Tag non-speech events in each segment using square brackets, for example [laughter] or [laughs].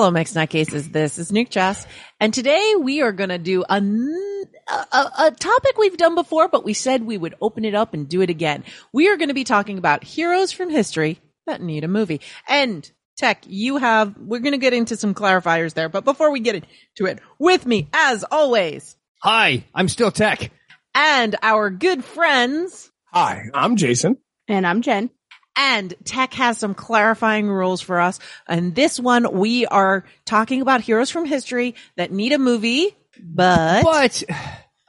Hello, Mixed Nutcases. This is Nuke Jess. And today we are going to do a, a, a topic we've done before, but we said we would open it up and do it again. We are going to be talking about heroes from history that need a movie. And Tech, you have, we're going to get into some clarifiers there, but before we get into it, with me, as always, Hi, I'm still Tech. and our good friends, Hi, I'm Jason. And I'm Jen. And Tech has some clarifying rules for us. And this one, we are talking about heroes from history that need a movie, but, But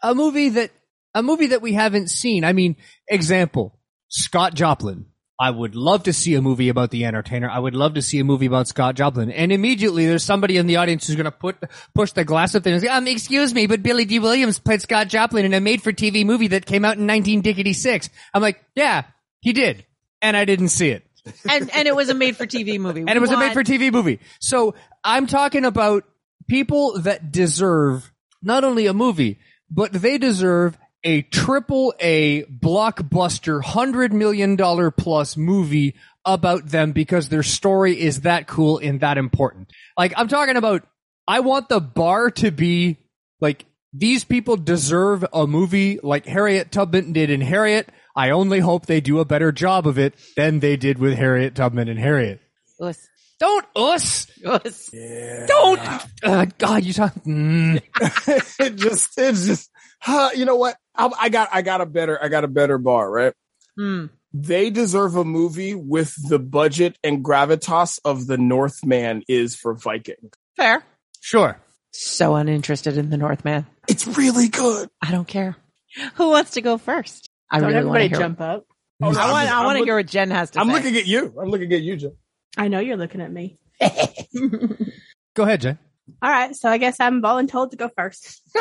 a movie that a movie that we haven't seen. I mean, example, Scott Joplin. I would love to see a movie about the entertainer. I would love to see a movie about Scott Joplin. And immediately there's somebody in the audience who's going to put push the glass and say, "Um, excuse me, but Billy Dee Williams played Scott Joplin in a made-for-TV movie that came out in 1966." I'm like, "Yeah, he did." And I didn't see it. and, and it was a made for TV movie. and it was a made for TV movie. So I'm talking about people that deserve not only a movie, but they deserve a triple A blockbuster hundred million dollar plus movie about them because their story is that cool and that important. Like I'm talking about I want the bar to be like these people deserve a movie like Harriet Tubman did in Harriet. I only hope they do a better job of it than they did with Harriet Tubman and Harriet. Us. Don't us. Us. Don't. Uh, God, you talk. Mm. [laughs] it just, it's just, huh, you know what? I, I got, I got a better, I got a better bar, right? Hmm. They deserve a movie with the budget and gravitas of the Northman is for Viking. Fair. Sure. So uninterested in the Northman. It's really good. I don't care. Who wants to go first? I Don't really want to everybody hear. jump up. Oh, no, I want. just- I want to look- hear what Jen has to say. I'm say. looking at you. I'm looking at you, Jen. I know you're looking at me. [laughs] Go ahead, Jen. All right, so I guess I'm voluntold to go first. [laughs]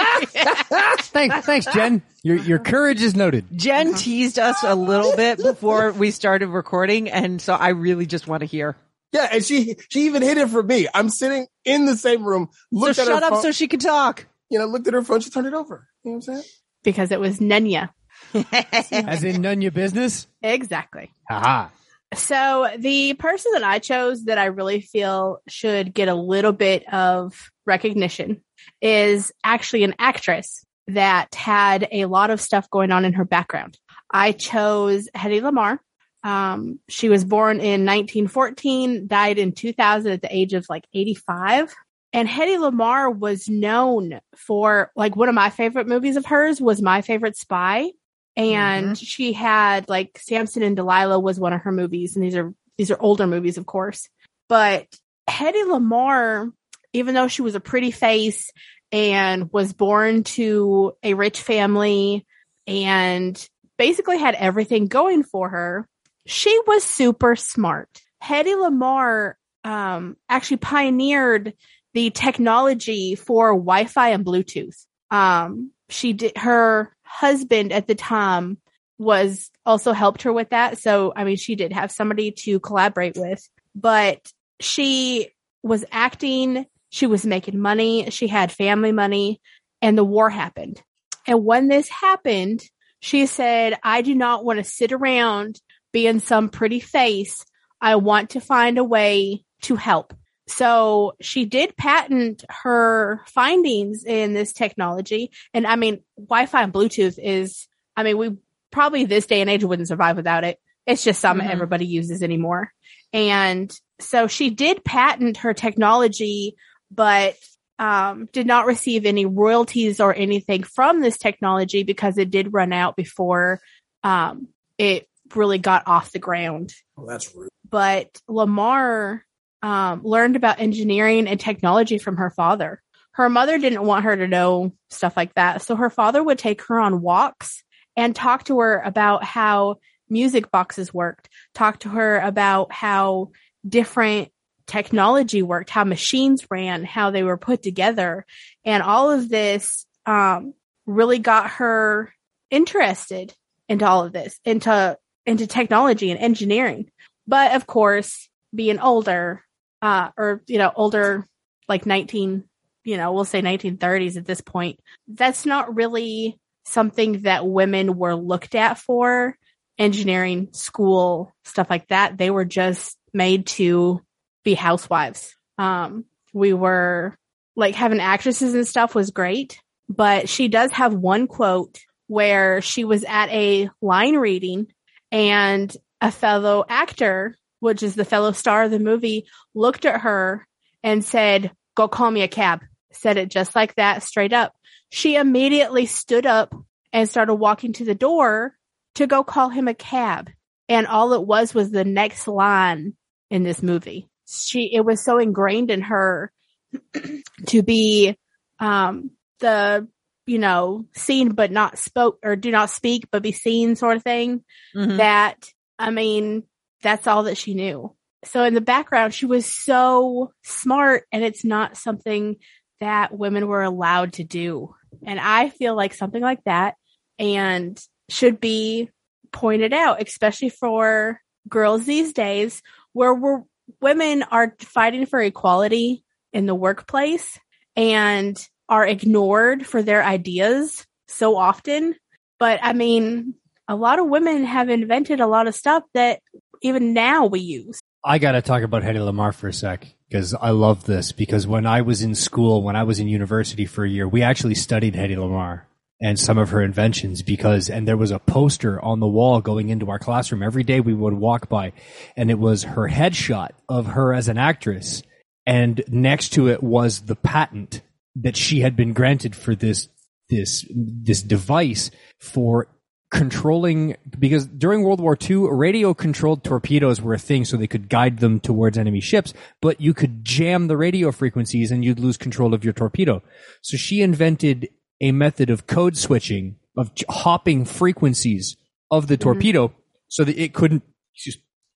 Thanks, thanks, Jen. Your your courage is noted. Jen uh-huh. teased us a little bit before we started recording, and so I really just want to hear. Yeah, and she she even hid it from me. I'm sitting in the same room, looked so at shut her up phone, so she can talk. you know, looked at her phone, she turned it over. You know what I'm saying? because it was Nenya. [laughs] As in none your business. Exactly. Haha. So the person that I chose that I really feel should get a little bit of recognition is actually an actress that had a lot of stuff going on in her background. I chose Hedy Lamarr. Um, she was born in 1914, died in 2000 at the age of like 85. And Hedy Lamarr was known for like one of my favorite movies of hers was My Favorite Spy. And she had like Samson and Delilah was one of her movies. And these are, these are older movies, of course. But Hedy Lamarr, even though she was a pretty face and was born to a rich family and basically had everything going for her, she was super smart. Hedy Lamarr um, actually pioneered the technology for Wi-Fi and Bluetooth. Um, she did her husband at the time was also helped her with that. So, I mean, she did have somebody to collaborate with, but she was acting. She was making money. She had family money and the war happened. And when this happened, she said, I do not want to sit around being some pretty face. I want to find a way to help. So she did patent her findings in this technology. And I mean, Wi-Fi and Bluetooth is, I mean, we probably this day and age wouldn't survive without it. It's just something Mhm. everybody uses anymore. And so she did patent her technology, but um, did not receive any royalties or anything from this technology because it did run out before um, it really got off the ground Oh, that's rude. but Lamarr um, learned about engineering and technology from her father. Her mother didn't want her to know stuff like that. So her father would take her on walks and talk to her about how music boxes worked, talk to her about how different technology worked, how machines ran, how they were put together. And all of this um, really got her interested into all of this, into into technology and engineering. But of course, being older, uh, or, you know, older, like 19, you know, we'll say 1930s at this point, that's not really something that women were looked at for engineering school, stuff like that. They were just made to be housewives. Um, we were like having actresses and stuff was great, but she does have one quote where she was at a line reading and a fellow actor, which is the fellow star of the movie, looked at her and said, go call me a cab. Said it just like that, straight up. She immediately stood up and started walking to the door to go call him a cab. And all it was was the next line in this movie. She, it was so ingrained in her [clears throat] to be, um, the, you know, seen but not spoke or do not speak but be seen sort of thing Mhm. that, I mean, that's all that she knew. So in the background, she was so smart and it's not something that women were allowed to do. And I feel like something like that and should be pointed out, especially for girls these days where we're, women are fighting for equality in the workplace and are ignored for their ideas so often. But I mean, a lot of women have invented a lot of stuff that even now we use. I got to talk about Hedy Lamarr for a sec because I love this. Because when I was in school, when I was in university for a year, we actually studied Hedy Lamarr and some of her inventions because, and there was a poster on the wall going into our classroom every day we would walk by and it was her headshot of her as an actress. And next to it was the patent that she had been granted for this, this, this device for controlling because during World War II, radio controlled torpedoes were a thing so they could guide them towards enemy ships, but you could jam the radio frequencies and you'd lose control of your torpedo. So she invented a method of code switching, of hopping frequencies of the mm-hmm. torpedo so that it couldn't,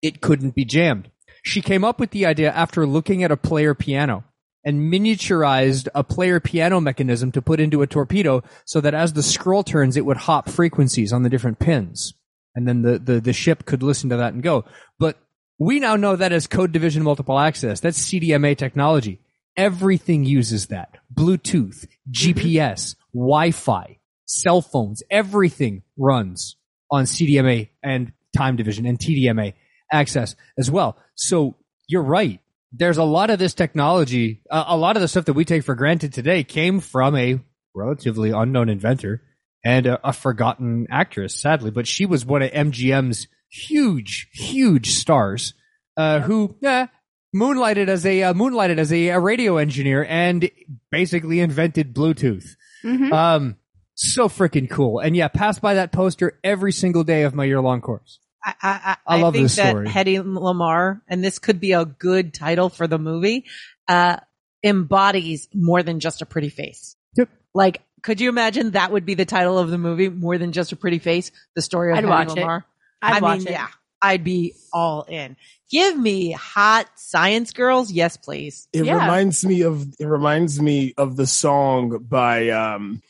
it couldn't be jammed. She came up with the idea after looking at a player piano and miniaturized a player piano mechanism to put into a torpedo so that as the scroll turns, it would hop frequencies on the different pins. And then the, the, the ship could listen to that and go. But we now know that as code division multiple access. That's CDMA technology. Everything uses that. Bluetooth, mm-hmm. GPS, Wi-Fi, cell phones, everything runs on CDMA and time division and TDMA access as well. So you're right there's a lot of this technology, uh, a lot of the stuff that we take for granted today came from a relatively unknown inventor and a, a forgotten actress, sadly. But she was one of MGM's huge, huge stars, uh, who, yeah, moonlighted as a, uh, moonlighted as a, a radio engineer and basically invented Bluetooth. Mhm. Um, so freaking cool. And yeah, pass by that poster every single day of my year long course. I, I, I love think this that story. Hedy Lamarr, and this could be a good title for the movie, uh, embodies more than just a pretty face. Yep. Like, could you imagine that would be the title of the movie, more than just a pretty face? The story of I'd Hedy watch it. Lamarr. I'd I watch mean, it. yeah, I'd be all in. Give me hot science girls, yes, please. It Yeah. reminds me of it reminds me of the song by um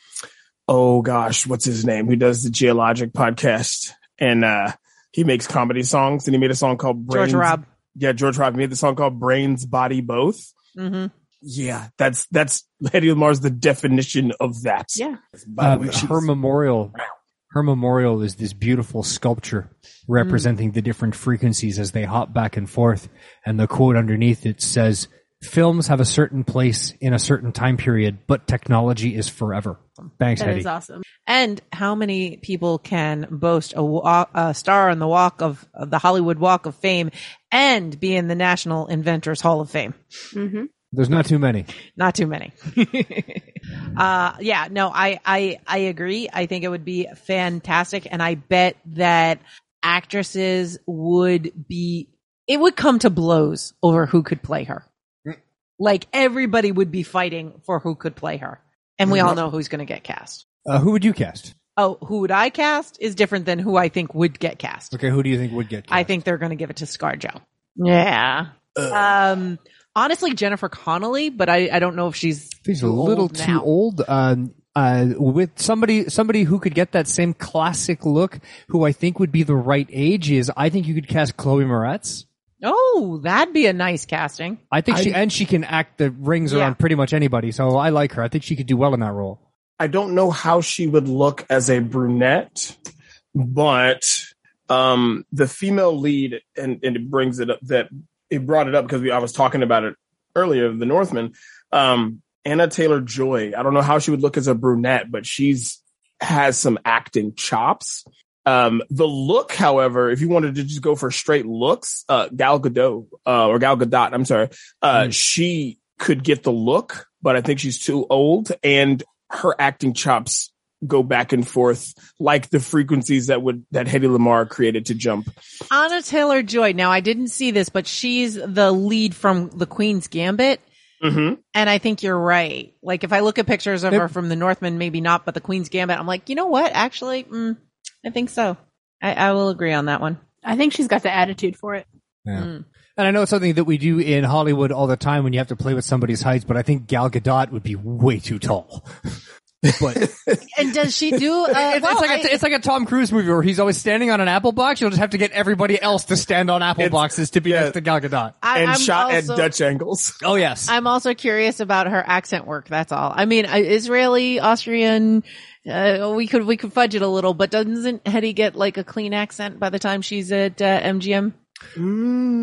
oh gosh, what's his name? Who does the Geologic podcast and uh he makes comedy songs and he made a song called Brains. George Hrab. Yeah, George Hrab made the song called Brains Body Both. hmm Yeah, that's that's Hedy Lamarr's the definition of that. Yeah. By the Um, way, her memorial, her memorial is this beautiful sculpture representing the different frequencies as they hop back and forth. And the quote underneath it says, films have a certain place in a certain time period, but technology is forever. Thanks, That Eddie. is awesome. And how many people can boast a, a star on the walk of, of the Hollywood Walk of Fame and be in the National Inventors Hall of Fame? hmm There's not too many. Not too many. [laughs] uh, yeah, no, I, I, I agree. I think it would be fantastic. And I bet that actresses would be, it would come to blows over who could play her. Like everybody would be fighting for who could play her. And we all know who's going to get cast. Uh, who would you cast? Oh, who would I cast is different than who I think would get cast. Okay, who do you think would get cast? I think they're going to give it to ScarJo. Yeah. Um, honestly, Jennifer Connelly, but I, I don't know if she's He's a little old too now. old. Um, uh, with somebody, somebody who could get that same classic look, who I think would be the right age is, I think you could cast Chloe Moretz. Oh, that'd be a nice casting. I think she, I- and she can act the rings Yeah. around pretty much anybody. So I like her. I think she could do well in that role. I don't know how she would look as a brunette, but um, the female lead, and, and it brings it up that it brought it up because we, I was talking about it earlier, The Northman, um, Anya Taylor-Joy. I don't know how she would look as a brunette, but she's has some acting chops. Um, the look, however, if you wanted to just go for straight looks, uh, Gal Gadot, uh, or Gal Gadot, I'm sorry, uh, she could get the look, but I think she's too old and her acting chops go back and forth like the frequencies that would, that Hedy Lamarr created to jump. Anya Taylor-Joy. Now I didn't see this, but she's the lead from The Queen's Gambit. Mm-hmm. And I think you're right. Like if I look at pictures of Yep. her from the Northman, maybe not, but the Queen's Gambit, I'm like, you know what? Actually, mm, I think so. I, I will agree on that one. I think she's got the attitude for it. Yeah. Mm. And I know it's something that we do in Hollywood all the time when you have to play with somebody's heights, but I think Gal Gadot would be way too tall. [laughs] but [laughs] And does she do? Uh, it's, well, it's like I- a, it's like a Tom Cruise movie where he's always standing on an apple box. You'll just have to get everybody else to stand on apple boxes to be yeah. next to Gal Gadot. I, and I'm shot also, at Dutch angles. Oh yes. I'm also curious about her accent work. That's all. I mean, uh, Israeli, Austrian. Uh, we could we could fudge it a little, but doesn't Hedy get like a clean accent by the time she's at uh, MGM?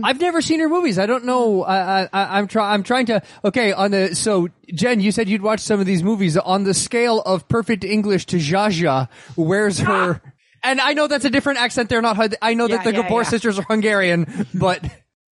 I've never seen her movies. I don't know. I, I, I'm trying. I'm trying to. Okay, on the so Jen, you said you'd watch some of these movies on the scale of perfect English to Zsa Zsa. Where's her? And I know that's a different accent. They're not. I know that the yeah, Gabor yeah. sisters are Hungarian, but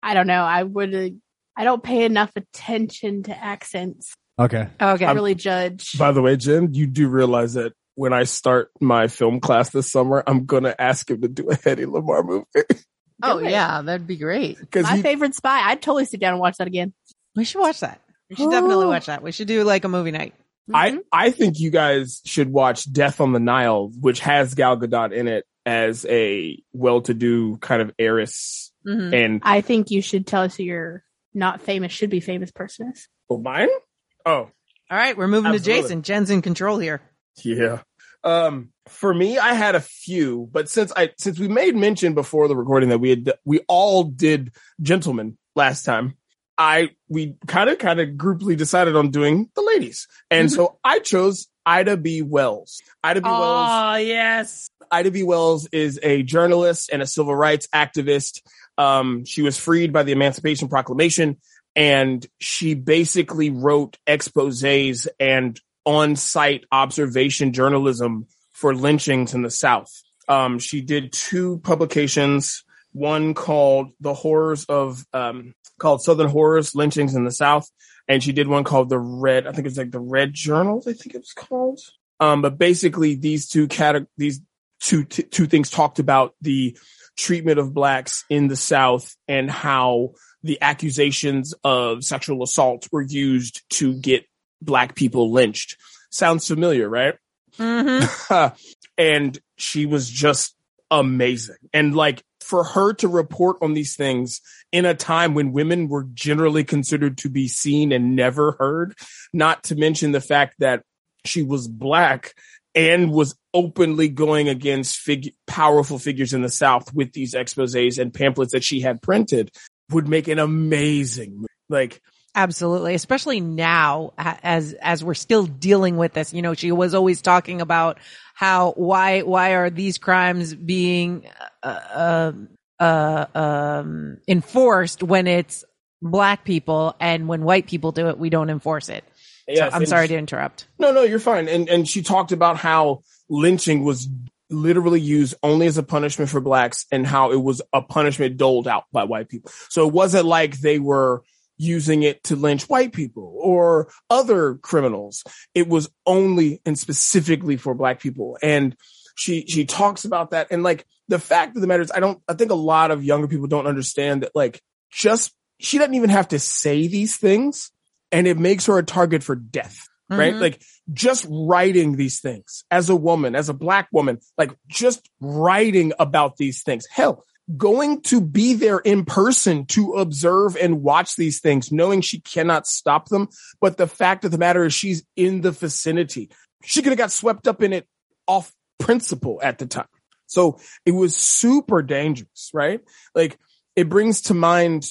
I don't know. I would. Uh, I don't pay enough attention to accents okay. Okay, to really judge. By the way, Jen, you do realize that when I start my film class this summer, I'm gonna ask him to do a Hedy Lamarr movie [laughs] oh it. yeah, that'd be great. My he favorite spy. I'd totally sit down and watch that again. We should watch that. We should definitely watch that. We should do like a movie night. I, I think you guys should watch Death on the Nile, which has Gal Gadot in it as a well-to-do kind of heiress. Mhm. And I think you should tell us who your not famous should be famous person is. oh, mine? Oh, All right, we're moving Absolutely. to Jason. Jen's in control here. yeah. Um, for me, I had a few, but since I since we made mention before the recording that we had we all did Gentlemen last time, I we kind of kind of grouply decided on doing the ladies, and so I chose Ida B. Wells. Ida B. Wells. Oh yes. Ida B. Wells is a journalist and a civil rights activist. Um, she was freed by the Emancipation Proclamation and she basically wrote exposés and on-site observation journalism for lynchings in the South. Um, she did two publications, one called The Horrors of, um, called Southern Horrors, Lynchings in the South. And she did one called The Red, I think it's like The Red Journal, I think it was called. Um, but basically these two cate- these two, t- two things talked about the treatment of blacks in the South and how the accusations of sexual assault were used to get black people lynched. Sounds familiar, right? Mm-hmm. [laughs] and she was just amazing. And like for her to report on these things in a time when women were generally considered to be seen and never heard, not to mention the fact that she was black and was openly going against fig- powerful figures in the South with these exposés and pamphlets that she had printed would make an amazing movie. Like, Absolutely, especially now as as we're still dealing with this. You know, she was always talking about how why why are these crimes being uh, uh, uh, um, enforced when it's black people and when white people do it, we don't enforce it. yes, I'm sorry she- to interrupt. No, no, you're fine. And and she talked about how lynching was literally used only as a punishment for blacks and how it was a punishment doled out by white people. So it wasn't like they were using it to lynch white people or other criminals. It was only and specifically for black people. And she she talks about that and like the fact of the matter is I don't I think a lot of younger people don't understand that like just she doesn't even have to say these things and it makes her a target for death right? Mhm. Like just writing these things as a woman, as a black woman, like just writing about these things. Hell, going to be there in person to observe and watch these things, knowing she cannot stop them. But the fact of the matter is she's in the vicinity. She could have got swept up in it off principle at the time. So it was super dangerous, right? Like it brings to mind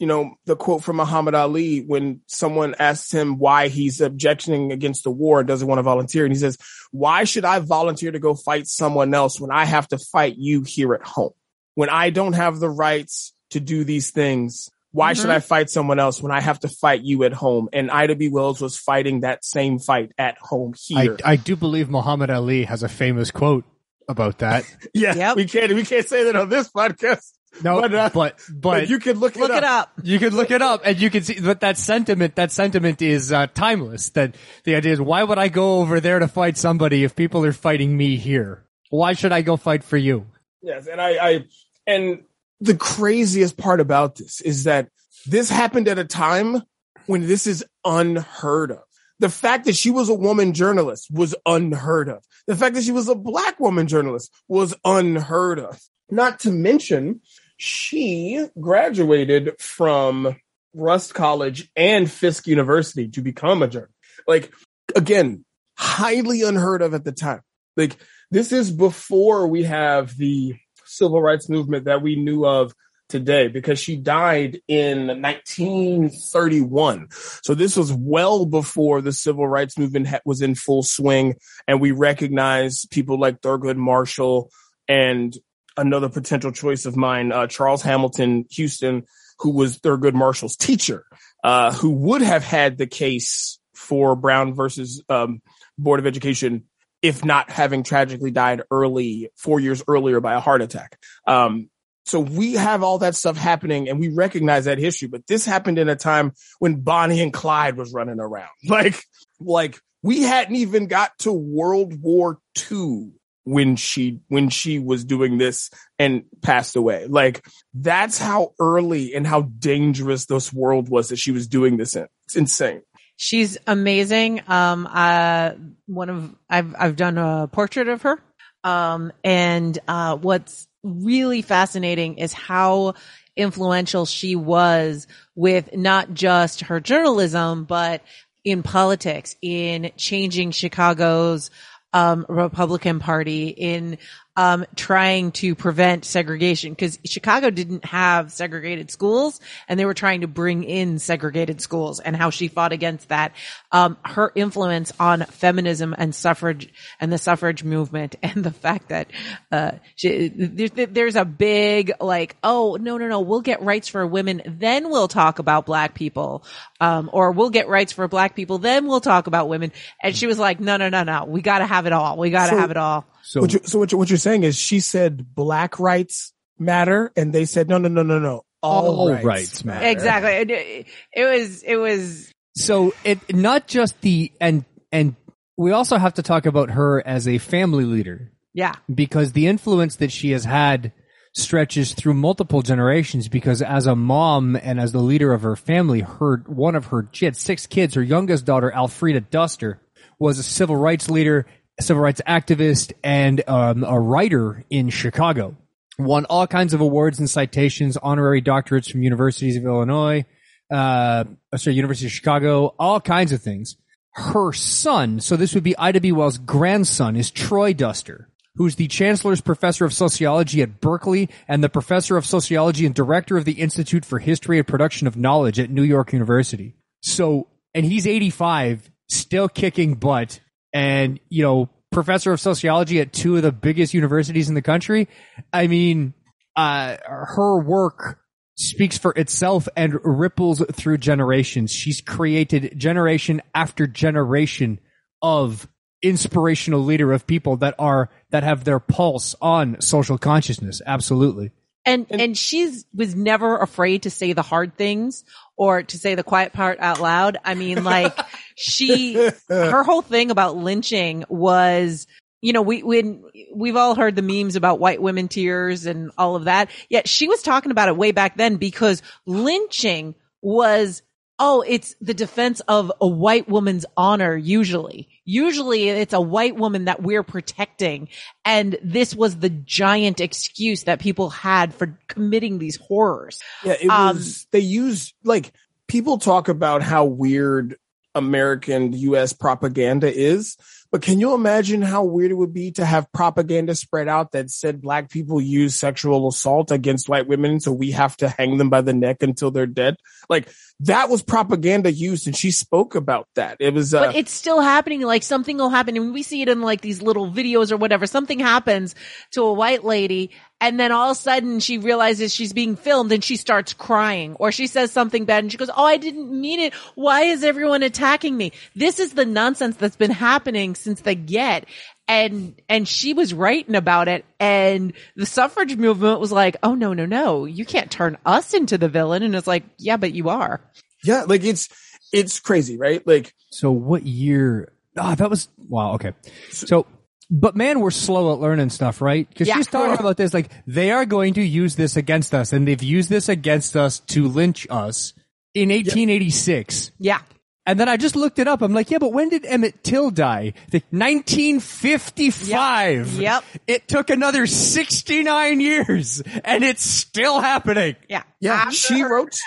you know, the quote from Muhammad Ali when someone asks him why he's objecting against the war doesn't want to volunteer. And he says, why should I volunteer to go fight someone else when I have to fight you here at home? When I don't have the rights to do these things, Why should mm-hmm. I fight someone else when I have to fight you at home? And Ida B. Wells was fighting that same fight at home I, here. I do believe Muhammad Ali has a famous quote about that. [laughs] yeah, Yep. we can't we can't say that on this podcast. No, But, uh, but but, But you can look, Look it up. You can look it up and you can see that that sentiment, that sentiment is uh, timeless. That the idea is, why would I go over there to fight somebody if people are fighting me here? Why should I go fight for you? Yes, and I, I and the craziest part about this is that this happened at a time when this is unheard of. The fact that she was a woman journalist was unheard of. The fact that she was a black woman journalist was unheard of. Not to mention, she graduated from Rust College and Fisk University to become a journalist. Like, again, highly unheard of at the time. Like, this is before we have the civil rights movement that we knew of today because she died in 1931. So this was well before the civil rights movement was in full swing and we recognize people like Thurgood Marshall and another potential choice of mine, uh, Charles Hamilton Houston, who was Thurgood Marshall's teacher, uh, who would have had the case for Brown versus um, Board of Education if not having tragically died early, four years earlier by a heart attack. Um, so we have all that stuff happening and we recognize that history, but this happened in a time when Bonnie and Clyde was running around. [laughs] Like, like we hadn't even got to World War II when she, when she was doing this and passed away. Like that's how early and how dangerous this world was that she was doing this in. It's insane. She's amazing. Um, uh, one of I've I've done a portrait of her. Um, and uh, what's really fascinating is how influential she was with not just her journalism, but in politics, in changing Chicago's um, Republican Party, in um, trying to prevent segregation because Chicago didn't have segregated schools and they were trying to bring in segregated schools and how she fought against that. Um, her influence on feminism and suffrage and the suffrage movement [laughs] and the fact that, uh, she, there, there's a big like, oh, no, no, no, we'll get rights for women. Then we'll talk about black people. Um, or we'll get rights for black people. Then we'll talk about women. And she was like, no, no, no, no. We got to have it all. We got to So- have it all. So, What you, so what, you, what you're saying is she said black rights matter and they said, no, no, no, no, no. All, All rights, rights matter. Exactly. It, it, it was, it was, so it not just the and and we also have to talk about her as a family leader yeah. because the influence that she has had stretches through multiple generations because as a mom and as the leader of her family her one of her she had six kids her youngest daughter alfreda duster was a civil rights leader a civil rights activist and um, a writer in chicago won all kinds of awards and citations honorary doctorates from universities of illinois uh, sorry, University of Chicago, all kinds of things. Her son, so this would be Ida B. Wells' grandson, is Troy Duster, who's the Chancellor's Professor of Sociology at Berkeley and the Professor of Sociology and Director of the Institute for History and Production of Knowledge at New York University. So, and he's 85, still kicking butt, and, you know, Professor of Sociology at two of the biggest universities in the country. I mean, uh, her work speaks for itself and ripples through generations. She's created generation after generation of inspirational leader of people that are that have their pulse on social consciousness. Absolutely. And, and she's was never afraid to say the hard things or to say the quiet part out loud. I mean, like [laughs] she, her whole thing about lynching was, you know, we, when we've all heard the memes about white women tears and all of that. Yet she was talking about it way back then because lynching was, oh, it's the defense of a white woman's honor usually. Usually it's a white woman that we're protecting. And this was the giant excuse that people had for committing these horrors. Yeah, it Um, was. They use like people talk about how weird American U.S. propaganda is, but can you imagine how weird it would be to have propaganda spread out that said black people use sexual assault against white women, so we have to hang them by the neck until they're dead? Like that was propaganda used, and she spoke about that. It was. Uh, but it's still happening. Like something will happen. And we see it in like these little videos or whatever. Something happens to a white lady and then all of a sudden she realizes she's being filmed and she starts crying or she says something bad and she goes, Oh, I didn't mean it. Why is everyone attacking me? This is the nonsense that's been happening since the get. And, and she was writing about it and the suffrage movement was like, Oh, no, no, no. You can't turn us into the villain. And it's like, yeah, but you are. Yeah, like it's it's crazy, right? Like So what year? Ah, that was wow. Okay, so but man, we're slow at learning stuff, right? Because Yeah. she's talking about this like they are going to use this against us, and they've used this against us to lynch us in 1886. Yeah. And then I just looked it up. I'm like, yeah, but when did Emmett Till die? The 1955. Yep. It took another 69 years, and it's still happening. Yeah. yeah, After she her- wrote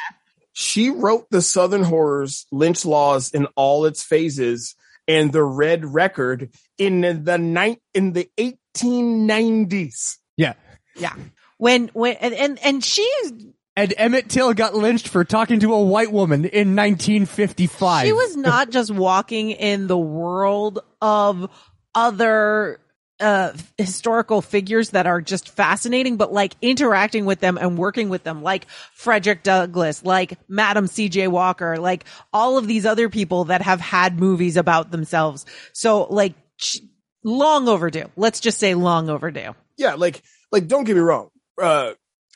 she wrote the Southern Horrors lynch laws in all its phases and the Red Record in the night in the 1890s. Yeah. Yeah. When, when, and, and, and she's And Emmett Till got lynched for talking to a white woman in 1955. She was not just walking in the world of other uh historical figures that are just fascinating but like interacting with them and working with them like Frederick Douglass like Madam CJ Walker like all of these other people that have had movies about themselves so like sh- long overdue let's just say long overdue Yeah, like like don't get me wrong. Uh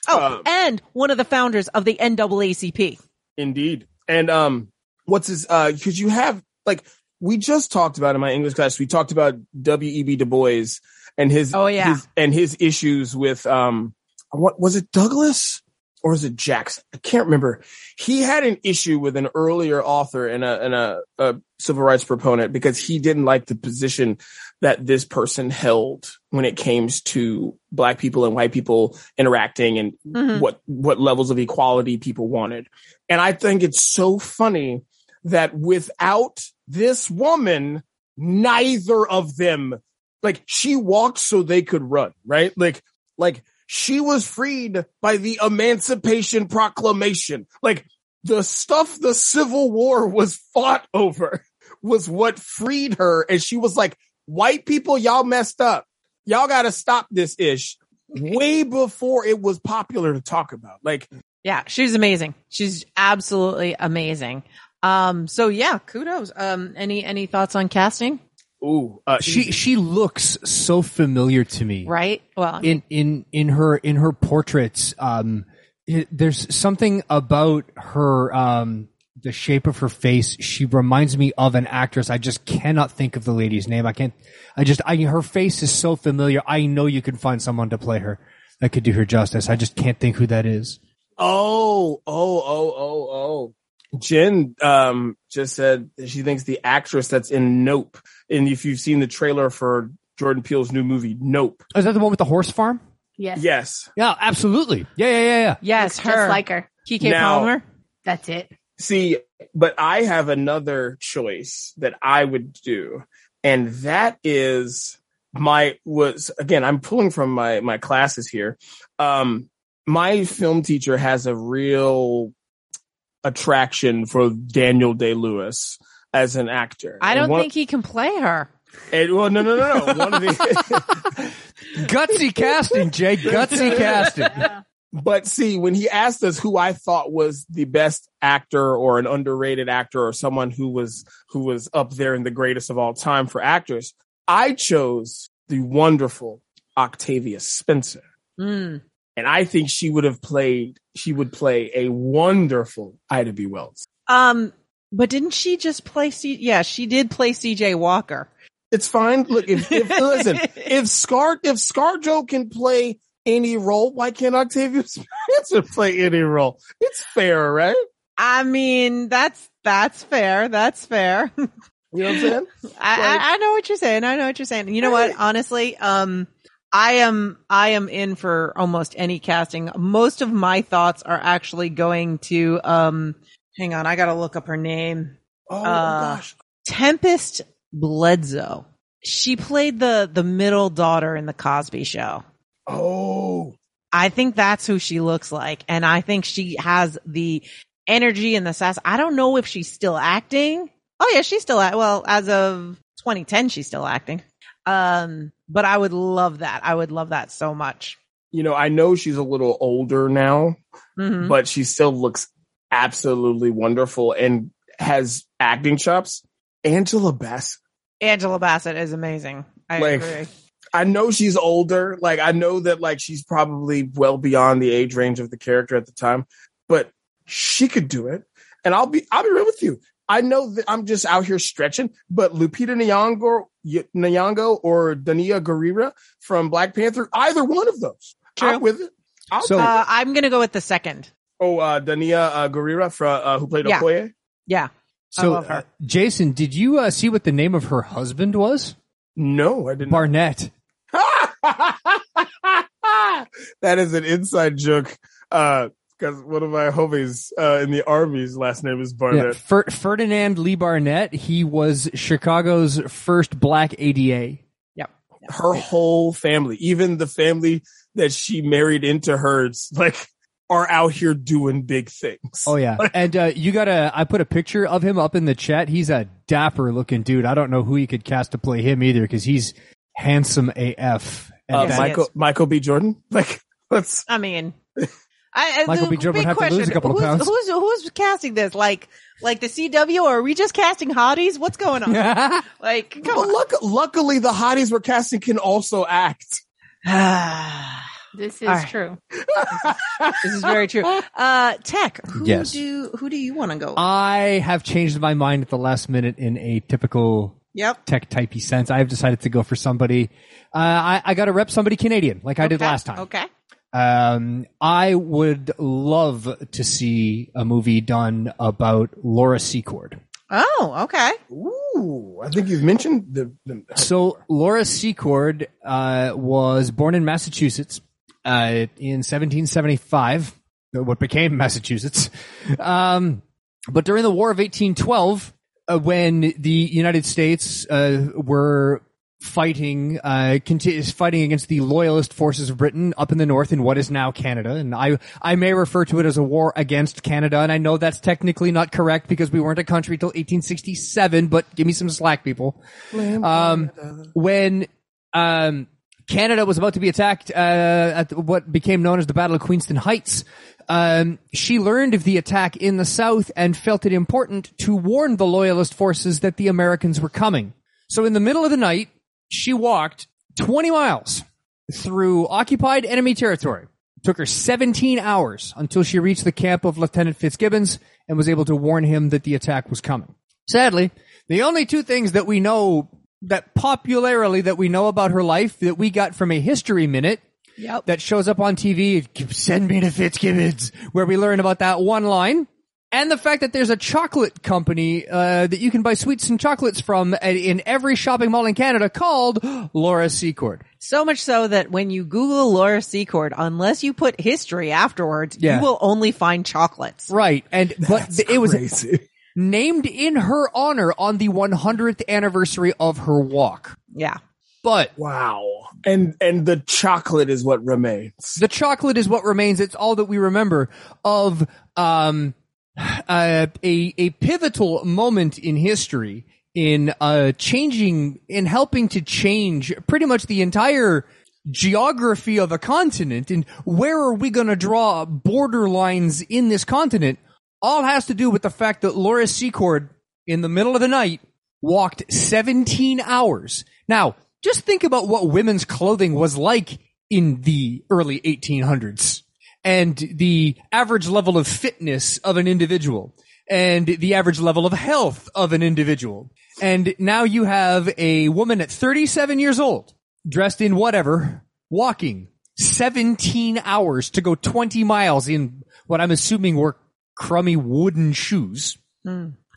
oh Um, and one of the founders of the NAACP Indeed. And um what's his uh cuz you have like we just talked about in my English class we talked about W.E.B. Du Bois and his Oh, yeah. his, and his issues with um what was it Douglas or is it Jackson? I can't remember. He had an issue with an earlier author and a and a, a civil rights proponent because he didn't like the position that this person held when it came to black people and white people interacting and Mhm. what what levels of equality people wanted. And I think it's so funny that without this woman, neither of them like she walked so they could run, right? Like like she was freed by the Emancipation Proclamation. Like the stuff the Civil War was fought over was what freed her. And she was like, white people, y'all messed up. Y'all got to stop this ish way before it was popular to talk about. Like, Yeah, she's amazing. She's absolutely amazing. Um, so yeah, kudos. Um, any any thoughts on casting? ooh, uh, she she looks so familiar to me. Right? Well, in in in her in her portraits um it, there's something about her um the shape of her face she reminds me of an actress i just cannot think of the lady's name i can't i just i her face is so familiar i know you can find someone to play her that could do her justice i just can't think who that is Oh, oh, oh, oh, oh. Jen um just said she thinks the actress that's in Nope. And if you've seen the trailer for Jordan Peele's new movie, Nope. is that the one with the horse farm Yes. Yes. yeah absolutely yeah yeah yeah yeah yes, Looks her. Just like her. Keke Now- Palmer. That's it. See, but I have another choice that I would do. And that is my was again, I'm pulling from my my classes here. Um my film teacher has a real attraction for Daniel Day Lewis as an actor. I don't one- think he can play her. And, well, no, no, no, no. One of the, [laughs] [laughs] gutsy casting jay gutsy [laughs] casting but see, when he asked us who I thought was the best actor or an underrated actor or someone who was who was up there in the greatest of all time for actors, I chose the wonderful Octavia Spencer. Mm. And I think she would have played, she would play a wonderful Ida B. Wells. Um, but didn't she just play C? Yeah, she did play C.J. Walker. It's fine. Look, if, if listen, [laughs] if Scar, if ScarJo can play any role, why can't Octavia [laughs] Spencer play any role? It's fair, right? I mean, that's that's fair. That's fair. [laughs] You know what I'm saying? I, Like- I, I know what you're saying. I know what you're saying. You know what? Honestly, um, I am I am in for almost any casting. Most of my thoughts are actually going to um. Hang on, I gotta look up her name. Oh Uh, gosh. Tempest Bledsoe. She played the the middle daughter in the Cosby Show. Oh, I think that's who she looks like, and I think she has the energy and the sass. I don't know if she's still acting. Oh yeah, she's still at. Well, as of 2010, she's still acting. Um, but I would love that. I would love that so much. you know, I know she's a little older now, Mhm. but she still looks absolutely wonderful and has acting chops. Angela Bassett. Angela Bassett is amazing. I Like, agree. I know she's older. Like I know that like she's probably well beyond the age range of the character at the time, but she could do it. And I'll be I'll be real with you. I know that I'm just out here stretching, but Lupita Nyong'o, Y- Nyong'o or Danai Gurira from Black Panther, either one of those, True. I'm with it. I'll So- Uh, I'm gonna go with the second. oh, uh, Danai uh, Gurira from uh, who played Yeah. Okoye. Yeah. I So, love her. uh, Jason, did you uh, see what the name of her husband was? No, I didn't. Barnett. [laughs] that is an inside joke. Uh, because one of my homies uh, in the army's last name is Yeah, Barnett. Fer- Ferdinand Lee Barnett. He was Chicago's first black ADA. Yeah, her whole family, even the family that she married into hers, like are out here doing big things. Oh yeah, [laughs] and uh, you gotta. I put a picture of him up in the chat. He's a dapper looking dude. I don't know who you could cast to play him either because he's handsome AF. Uh, Yes, Michael is. Michael B. Jordan. [laughs] Like, let's I mean, I, I- Michael the B. Jordan big would have to lose a couple of who's, pounds. Who's who's casting this? Like like the CW, or are we just casting hotties? What's going on? [laughs] like, come Well, on. luck- luckily, the hotties we're casting can also act. [sighs] This is All right. true. [laughs] this is very true. Uh, Tech, who Yes. do who do you want to go? with? I have changed my mind at the last minute in a typical yep. tech typey sense. I have decided to go for somebody. Uh, I, I got to rep somebody Canadian, like I did Okay. last time. Okay. Um, I would love to see a movie done about Laura Secord. Oh, okay. Ooh, I think you've mentioned the. the So Laura Secord uh, was born in Massachusetts uh, in 1775, uh, what became Massachusetts. Um, but during the War of 1812, uh, when the United States uh, were fighting, uh, conti- fighting against the loyalist forces of Britain up in the north in what is now Canada, and I I may refer to it as a war against Canada, and I know that's technically not correct because we weren't a country till 1867. But give me some slack, people. Um, when um, Canada was about to be attacked uh, at what became known as the Battle of Queenston Heights, um, she learned of the attack in the South and felt it important to warn the Loyalist forces that the Americans were coming. So in the middle of the night, she walked 20 miles through occupied enemy territory. It took her 17 hours until she reached the camp of Lieutenant Fitzgibbons and was able to warn him that the attack was coming. Sadly, the only two things that we know that popularly that we know about her life that we got from a history minute Yep. that shows up on TV, send me to Fitzgibbons, where we learn about that one line. And the fact that there's a chocolate company uh, that you can buy sweets and chocolates from in every shopping mall in Canada called Laura Secord. So much so that when you Google Laura Secord, unless you put history afterwards, Yeah. you will only find chocolates. Right, and but That's it was crazy. Named in her honor on the 100th anniversary of her walk. Yeah. But Wow. And and the chocolate is what remains. the chocolate is what remains. It's all that we remember of um, uh, a a pivotal moment in history in uh, changing in helping to change pretty much the entire geography of a continent and where are we going to draw border lines in this continent all has to do with the fact that Laura Secord in the middle of the night walked 17 hours. Now, just think about what women's clothing was like in the early 1800s and the average level of fitness of an individual and the average level of health of an individual. And now you have a woman at 37 years old dressed in whatever, walking 17 hours to go 20 miles in what I'm assuming were crummy wooden shoes.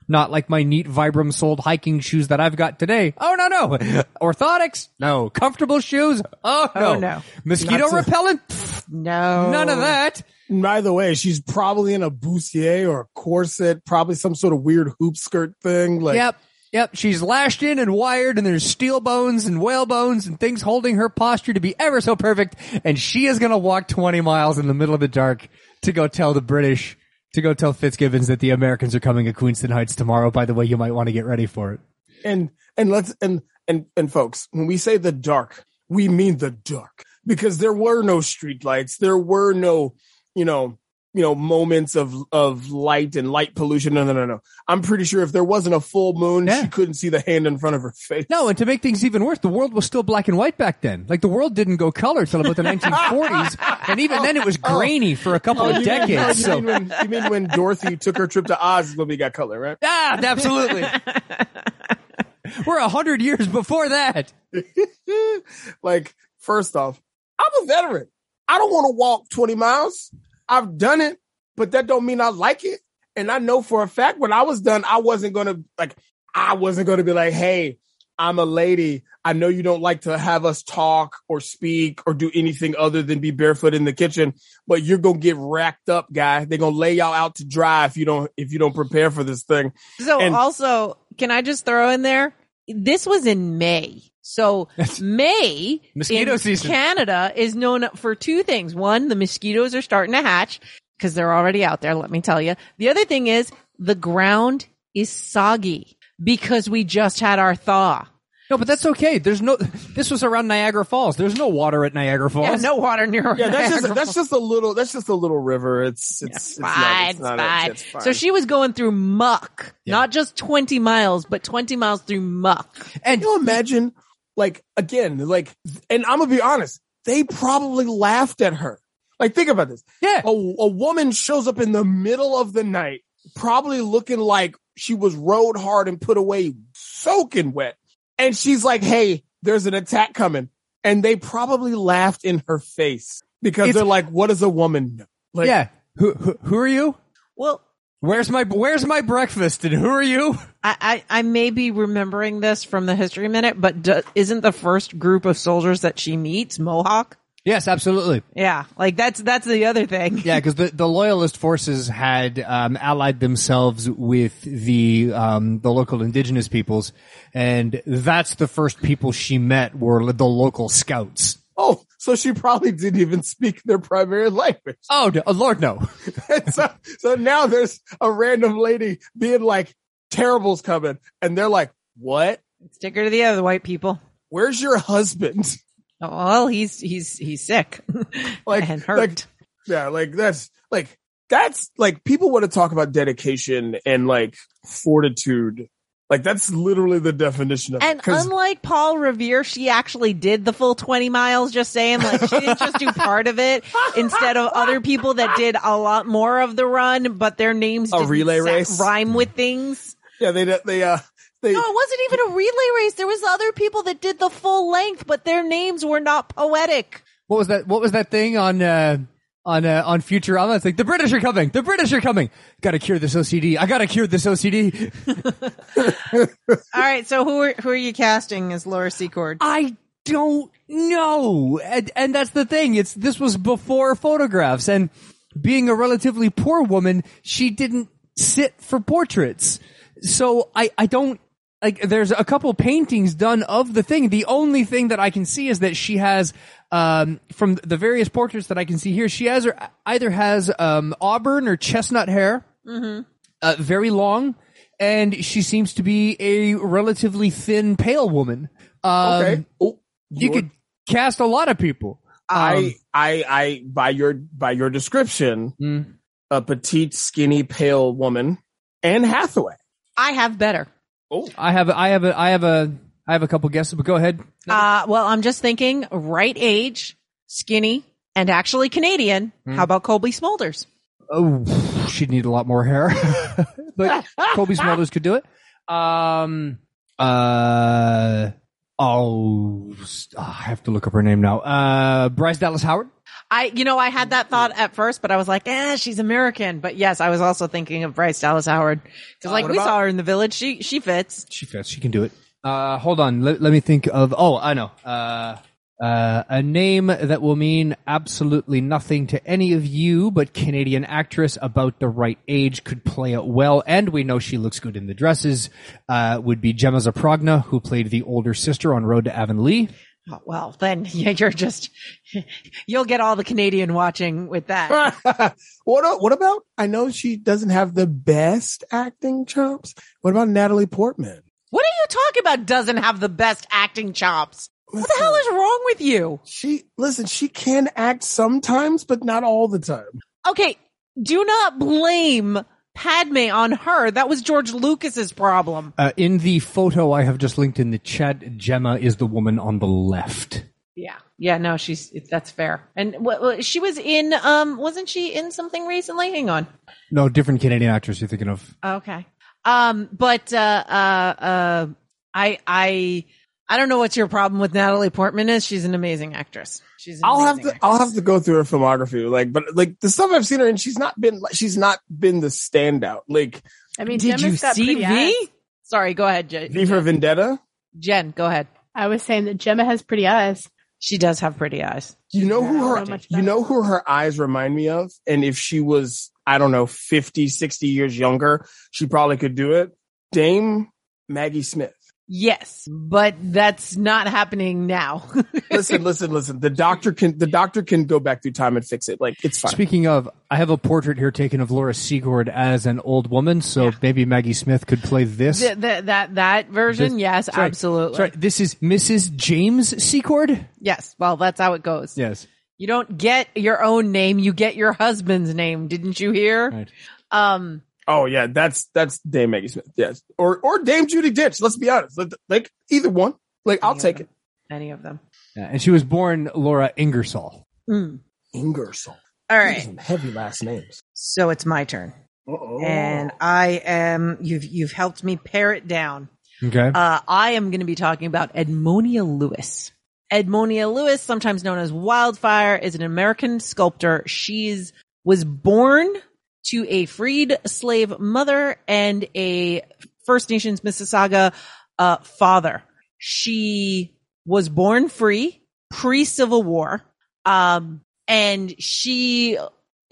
Not like my neat Vibram soled hiking shoes that I've got today. Oh no, no. [laughs] Orthotics? No. Comfortable shoes? Oh no. Oh, no. Mosquito Not repellent? Pfft, No. None of that. By the way, she's probably in a bustier or a corset, probably some sort of weird hoop skirt thing. Like, yep. Yep. She's lashed in and wired and there's steel bones and whale bones and things holding her posture to be ever so perfect. And she is going to walk 20 miles in the middle of the dark to go tell the British, to go tell Fitzgibbons that the Americans are coming to Queenston Heights tomorrow. By the way, you might want to get ready for it. and and let's and and and folks, when we say the dark, we mean the dark. because there were no street lights. There were no, you know, you know, moments of of light and light pollution. No, no, no, no. I'm pretty sure if there wasn't a full moon, Yeah. she couldn't see the hand in front of her face. No, and to make things even worse, the world was still black and white back then. Like the world didn't go color till about the 1940s, and even then it was [laughs] grainy for a couple Oh, of you mean- decades. you, So mean when, you mean when Dorothy took her trip to Oz is when we got color, right? ah, absolutely. [laughs] We're a hundred years before that. [laughs] like, first off, I'm a veteran. I don't want to walk 20 miles. I've done it, but that don't mean I like it. And I know for a fact when I was done, I wasn't going to like, I wasn't to be like, Hey, I'm a lady. I know you don't like to have us talk or speak or do anything other than be barefoot in the kitchen, but you're going to get racked up, guy. They're going to lay y'all out to dry if you don't, if you don't prepare for this thing. So And- also, can I just throw in there? This was in May. So May Mosquito in season. Canada is known for two things. One, the mosquitoes are starting to hatch because they're already out there. Let me tell you. The other thing is the ground is soggy because we just had our thaw. No, but that's okay. There's no. This was around Niagara Falls. There's no water at Niagara Falls. Yeah, no water near. Yeah, that's just, Niagara that's just a little, that's just a little river. It's, it's, it's, not- fine, it's it's not a- it's fine. So she was going through muck, Yeah. not just 20 miles, but 20 miles through muck. And Can you imagine, like, again, like, and I'm gonna be honest, they probably laughed at her. Like, think about this. yeah, A, a woman shows up in the middle of the night, probably looking like she was rode hard and put away soaking wet. And she's like, Hey, there's an attack coming. And they probably laughed in her face because It's- they're like, what does a woman know? Like, yeah. Who, who who are you? Well, Where's my Where's my breakfast? And who are you? [laughs] I, I, I may be remembering this from the history minute, but do, isn't the first group of soldiers that she meets Mohawk? Yes, absolutely. Yeah, like that's that's the other thing. Yeah, because the, the loyalist forces had um, allied themselves with the um, the local indigenous peoples, and that's the first people she met were the local scouts. Oh, so she probably didn't even speak their primary language. Oh, no, oh, Lord, no! So, so now there's a random lady being like, terrible's coming. And they're like, what? Stick her to the other white people. Where's your husband? Oh, well, he's he's he's sick [laughs] Like, and hurt. like, yeah, like that's like, that's like people want to talk about dedication and like fortitude. Like that's literally the definition of it. and 'Cause- unlike Paul Revere, she actually did the full 20 miles, just saying, like, she didn't just do part of it instead of other people that did a lot more of the run, but their names A didn't relay sa- race? rhyme with things. yeah, they, they, uh, they, No, it wasn't even a relay race. There was other people that did the full length, but their names were not poetic. What was that? What was that thing on uh, on uh, on Futurama? It's like the British are coming. The British are coming. Got to cure this OCD. I got to cure this OCD. [laughs] All right, so who are who are you casting as Laura Secord? I don't know. And, and that's the thing. It's, this was before photographs and being a relatively poor woman, she didn't sit for portraits. So I, I don't, like, there's a couple paintings done of the thing. The only thing that I can see is that she has, um, from the various portraits that I can see here, she has her, either has, um, auburn or chestnut hair, uh, very long, and she seems to be a relatively thin, pale woman. Um, okay. Oh, you you're- could cast a lot of people. I, Um, I, I, by your, by your description, Mm. a petite, skinny, pale woman, Anne Hathaway. I have better. Oh, I have, I have a, I have a, I have a couple guesses, but go ahead. Uh, well, I'm just thinking right age, skinny, and actually Canadian. How about Cobie Smulders? Oh, she'd need a lot more hair, [laughs] but [laughs] Cobie Smulders could do it. Um, uh, oh, I have to look up her name now. Uh, Bryce Dallas Howard. I, you know, I had that thought at first, but I was like, eh, she's American. But yes, I was also thinking of Bryce Dallas Howard because, like, we about- saw her in the village. She she fits. She fits. She can do it. Uh, hold on. Let, let me think of. Oh, I know. Uh, uh, a name that will mean absolutely nothing to any of you, but Canadian actress about the right age could play it well, and we know she looks good in the dresses. Uh, would be Gema Zamprogna, who played the older sister on Road to Avonlea. Oh, well, then [laughs] you're just [laughs] you'll get all the Canadian watching with that. [laughs] what uh, what about? I know she doesn't have the best acting chops. What about Natalie Portman? what are you talking about? Doesn't have the best acting chops. What the hell is wrong with you? She listen. She can act sometimes, but not all the time. Okay, do not blame Padme on her. That was George Lucas's problem. Uh, in the photo I have just linked in the chat, Gema is the woman on the left. Yeah, yeah, no, she's that's fair. And she was in, um, wasn't she in something recently? Hang on. No, different Canadian actress you're thinking of. Okay. Um, but uh, uh, uh, I, I, I don't know what your problem with Natalie Portman is. She's an amazing actress. She's. An I'll have amazing to. I'll have to go through her filmography. Like, but like the stuff I've seen her in, she's not been. She's not been the standout. Like I mean, Did Gema's you got see pretty V? eyes. Sorry, go ahead, Jen. V for Vendetta. Jen, go ahead. I was saying that Gema has pretty eyes. She does have pretty eyes. You know who her. know You know who her eyes remind me of. And if she was, I don't know, 50, 60 years younger, she probably could do it. Dame Maggie Smith. Yes, but that's not happening now. [laughs] Listen, listen, listen. The doctor can. The doctor can go back through time and fix it. Like it's fine. Speaking of, I have a portrait here taken of Laura Secord as an old woman, so Yeah. maybe Maggie Smith could play this. Th- th- that that version, This- yes, Sorry, absolutely. Sorry, this is Mrs. James Secord? Yes, well, that's how it goes. Yes. You don't get your own name; you get your husband's name. Didn't you hear? Right. Um, Oh yeah, that's that's Dame Maggie Smith. Yes, or or Dame Judi Dench. Let's be honest. Like, like either one. Like I'll Any take them. it. any of them. Yeah, and she was born Laura Ingersoll. Mm. Ingersoll. All These are right, Some heavy last names. so it's my turn, Uh-oh. and I am. You've you've helped me pare it down. Okay. Uh, I am going to be talking about Edmonia Lewis. Edmonia Lewis, sometimes known as Wildfire, is an American sculptor. She's was born to a freed slave mother and a First Nations Mississauga uh, father. She was born free pre Civil War, um, and she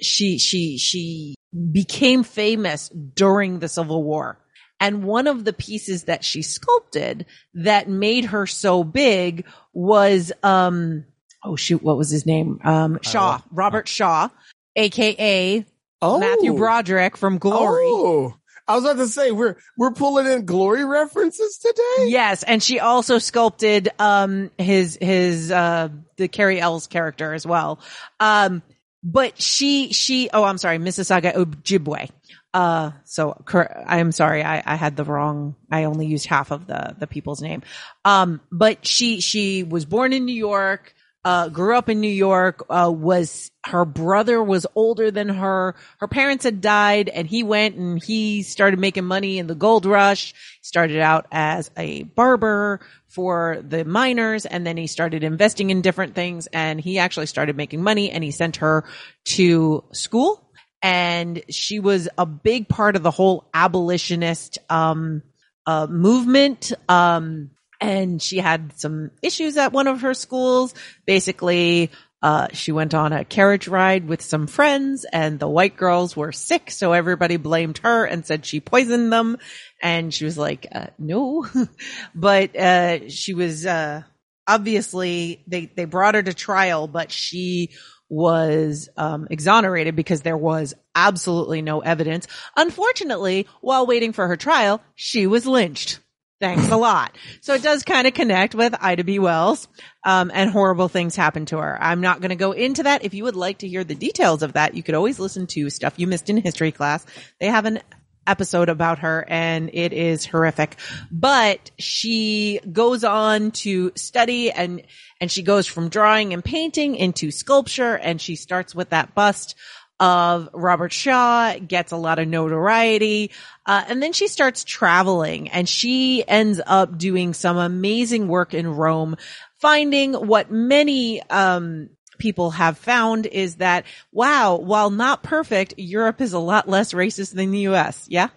she she she became famous during the Civil War. And one of the pieces that she sculpted that made her so big was, um, oh shoot, what was his name? Um, Shaw, Robert Shaw, aka oh. Matthew Broderick from Glory. Oh, I was about to say we're we're pulling in glory references today. Yes, and she also sculpted um his his uh the Cary Elwes character as well. Um but she she oh I'm sorry, Mississauga Ojibwe. Uh so I am sorry, I I had the wrong I only used half of the the people's name. Um but she she was born in New York, uh grew up in New York, uh was her brother was older than her. Her parents had died and he went and he started making money in the gold rush. Started out as a barber for the miners and then he started investing in different things and he actually started making money and he sent her to school and she was a big part of the whole abolitionist um uh movement um and she had some issues at one of her schools basically uh, she went on a carriage ride with some friends and the white girls were sick. So everybody blamed her and said she poisoned them. And she was like, uh, no, [laughs] but, uh, she was, uh, obviously they, they brought her to trial, but she was, um, exonerated because there was absolutely no evidence. Unfortunately, while waiting for her trial, she was lynched. Thanks a lot. So it does kind of connect with Ida B. Wells, um, and horrible things happen to her. I'm not going to go into that. If you would like to hear the details of that, you could always listen to stuff you missed in history class. They have an episode about her and it is horrific, but she goes on to study and, and she goes from drawing and painting into sculpture and she starts with that bust of Robert Shaw, gets a lot of notoriety, uh, and then she starts traveling and she ends up doing some amazing work in Rome, finding what many, um, people have found is that, wow, while not perfect, Europe is a lot less racist than the US. Yeah?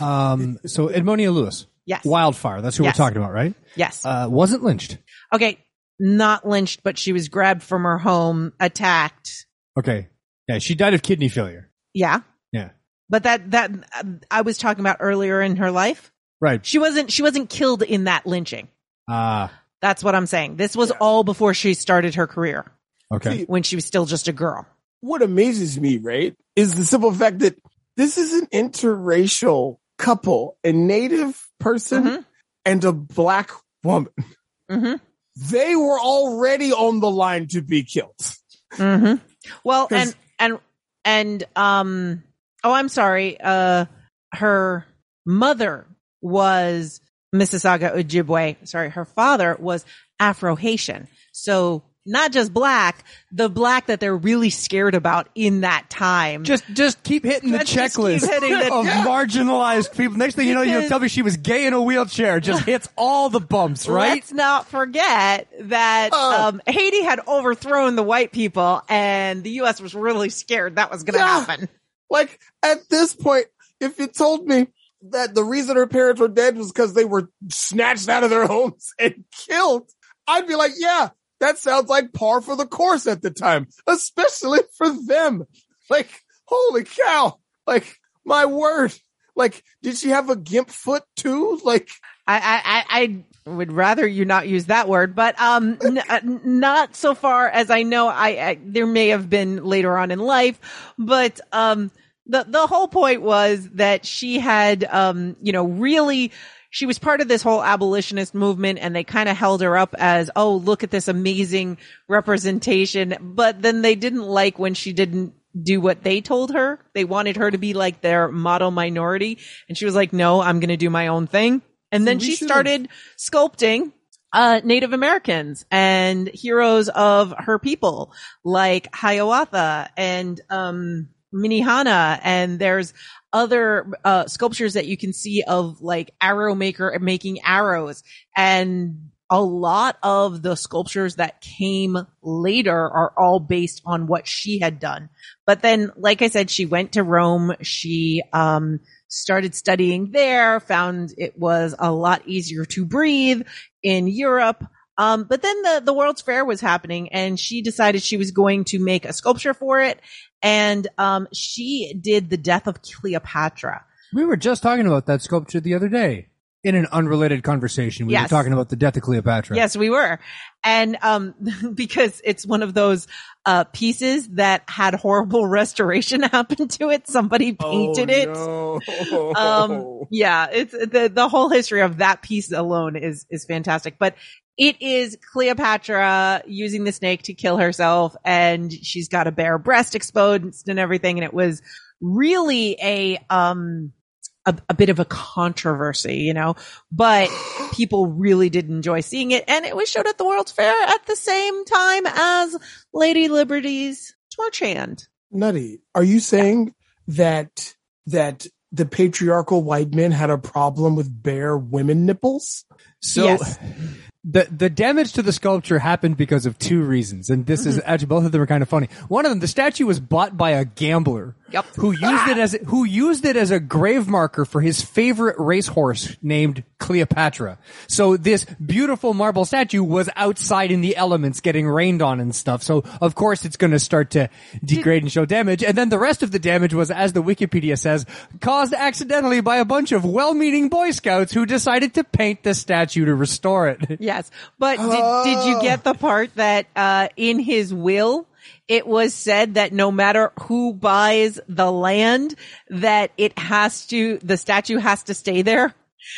Um, so Edmonia Lewis, Yes. Wildfire. That's who Yes. we're talking about, right? Yes. Uh, wasn't lynched. okay. Not lynched, but she was grabbed from her home, attacked. Okay. Yeah, she died of kidney failure. Yeah. Yeah. But that, that, uh, I was talking about earlier in her life. Right. She wasn't, she wasn't killed in that lynching. Ah. That's what I'm saying. This was all before she started her career okay. See, when she was still just a girl. what amazes me, right, is the simple fact that this is an interracial couple, a native person Mhm. and a black woman. hmm they were already on the line to be killed. hmm Well, 'Cause- and and and um. Oh, I'm sorry. Uh, her mother was Mississauga Ojibwe. Sorry, her father was Afro Haitian. So not just black, the black that they're really scared about in that time. Just, just keep hitting the Let's checklist hitting the- [laughs] of [laughs] marginalized people. Next thing you know, you Because- tell me she was gay in a wheelchair. Just hits all the bumps, right? Let's not forget that Oh. um, Haiti had overthrown the white people, and the U.S. was really scared that was going to Yeah. happen. Like at this point, if you told me that the reason her parents were dead was because they were snatched out of their [laughs] homes and killed, I'd be like, yeah, that sounds like par for the course at the time, especially for them. Like, holy cow. Like, my word. Like, did she have a gimp foot too? Like, I, I, I, would rather you not use that word, but um, n- uh, not so far as I know. I, I there may have been later on in life, but um, the the whole point was that she had um, you know, really. She was part of this whole abolitionist movement and they kind of held her up as, oh, look at this amazing representation. But then they didn't like when she didn't do what they told her. They wanted her to be like their model minority. And she was like, no, I'm going to do my own thing. And then We she should've- started sculpting uh, Native Americans and heroes of her people like Hiawatha and um, Minnehaha. And there's other uh, sculptures that you can see of like arrow maker making arrows and a lot of the sculptures that came later are all based on what she had done. But then, like I said, she went to Rome. She, um, started studying there, found it was a lot easier to breathe in Europe. Um, but then the, the World's Fair was happening and she decided she was going to make a sculpture for it. And, um, she did the death of Cleopatra. We were just talking about that sculpture the other day in an unrelated conversation. We Yes. were talking about the death of Cleopatra. Yes, we were. And, um, [laughs] because it's one of those, uh, pieces that had horrible [laughs] restoration [laughs] happen to it. Somebody painted it. Oh, no. Um, yeah, it's the, the whole history of that piece alone is, is fantastic, but it is Cleopatra using the snake to kill herself and she's got a bare breast exposed and everything. And it was really a, um, a, a bit of a controversy, you know, but [gasps] people really did enjoy seeing it. And it was showed at the World's Fair at the same time as Lady Liberty's Torch Hand. Nutty, are you saying that that the patriarchal white men had a problem with bare women nipples? So Yes. [laughs] the the damage to the sculpture happened because of two reasons, and this is mm-hmm. actually both of them are kind of funny. One of them, the statue was bought by a gambler. Yep. Who used it as who used it as a grave marker for his favorite racehorse named Cleopatra. So this beautiful marble statue was outside in the elements getting rained on and stuff. So of course it's going to start to degrade and show damage. And then the rest of the damage was, as the Wikipedia says, caused accidentally by a bunch of well-meaning Boy Scouts who decided to paint the statue to restore it. Yes, but did, did you get the part that uh, in his will it was said that no matter who buys the land, that it has to the statue has to stay there.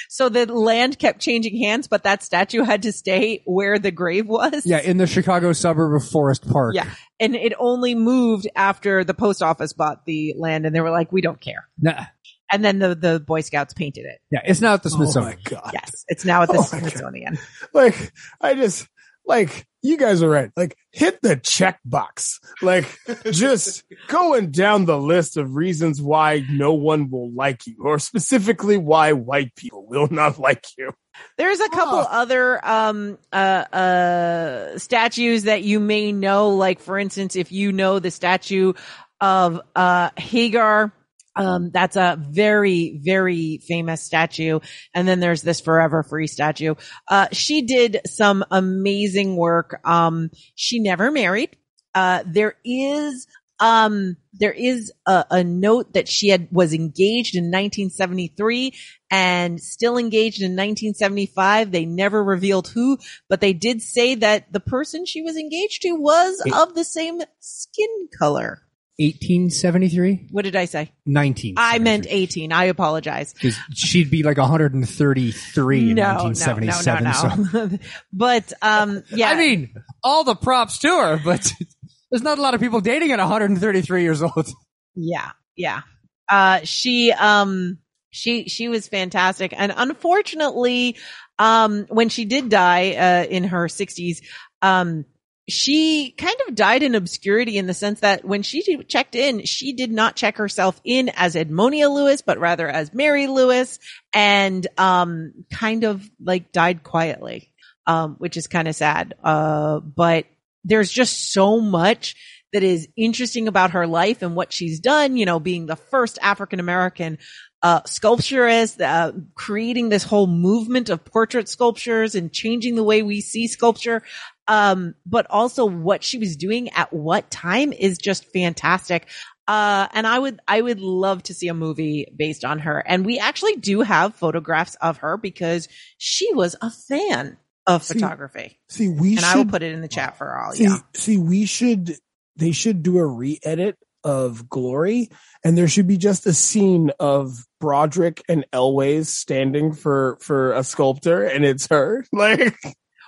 So the land kept changing hands, but that statue had to stay where the grave was. Yeah, in the Chicago suburb of Forest Park. Yeah. And it only moved after the post office bought the land and they were like, we don't care. Nah, And then the, the Boy Scouts painted it. yeah, it's now at the Oh my Smithsonian. god! Yes. It's now at the Oh my God. Smithsonian. Like I just like you guys are right. Like hit the checkbox. Like [laughs] just going down the list of reasons why no one will like you, or specifically why white people will not like you. There's a couple Oh. other um uh uh statues that you may know like for instance if you know the statue of uh Hagar um that's a very very famous statue and then there's this forever free statue uh she did some amazing work um she never married uh there is um there is a, a note that she had was engaged in 1973 and still engaged in 1975. They never revealed who, but they did say that the person she was engaged to was of the same skin color. 1873? What did I say? 19. I meant 18. I apologize. Because she'd be like 133 in 1977. no, no, no, no. [laughs] but um, yeah. I mean, all the props to her, but [laughs] there's not a lot of people dating at 133 years old. Yeah, yeah. Uh, she um, she she was fantastic, and unfortunately, um, when she did die uh, in her 60s, um, she kind of died in obscurity in the sense that when she checked in, she did not check herself in as Edmonia Lewis, but rather as Mary Lewis and, um, kind of like died quietly, um, which is kind of sad. Uh, but there's just so much that is interesting about her life and what she's done, you know, being the first African American uh, sculpturist, uh, creating this whole movement of portrait sculptures and changing the way we see sculpture. Um, but also what she was doing at what time is just fantastic. Uh, and I would, I would love to see a movie based on her. And we actually do have photographs of her because she was a fan of See, photography. See, we And should I will put it in the chat for all. see, Yeah. see, we should. They should do a re-edit of Glory, and there should be just a scene of Broderick and Elwes standing for for a sculptor, and it's her. [laughs] Like,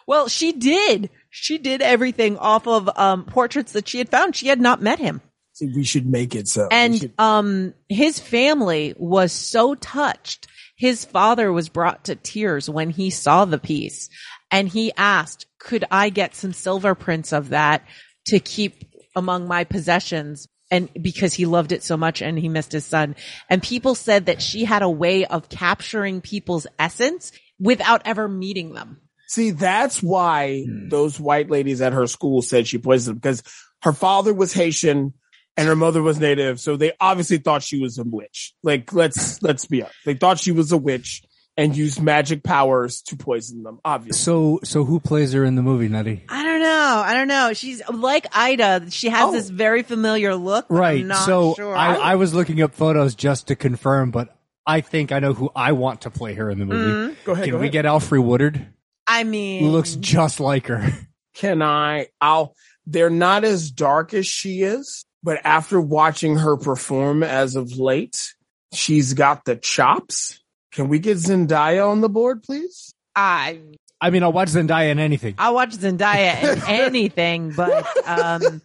Well, she did. She did everything off of, um, portraits that she had found. She had not met him. see, we should make it so. And should- um his family was so touched. His father was brought to tears when he saw the piece and he asked, "Could I get some silver prints of that to keep among my possessions?" And because he loved it so much and he missed his son. And people said that she had a way of capturing people's essence without ever meeting them. See, that's why Hmm. those white ladies at her school said she poisoned them because her father was Haitian and her mother was native. So they obviously thought she was a witch. Like, let's, let's be honest. They thought she was a witch and use magic powers to poison them, obviously. So, so who plays her in the movie, Nutty? I don't know. I don't know. She's like Ida. She has Oh. this very familiar look. Right. I'm not so sure. I, I was looking up photos just to confirm, but I think I know who I want to play her in the movie. Mhm. Go ahead. Can go we ahead. get Alfre Woodard? I mean, Who looks just like her. [laughs] Can I, I'll, they're not as dark as she is, but after watching her perform as of late, she's got the chops. Can we get Zendaya on the board, please? I I mean, I'll watch Zendaya in anything. I'll watch Zendaya in [laughs] anything, but um,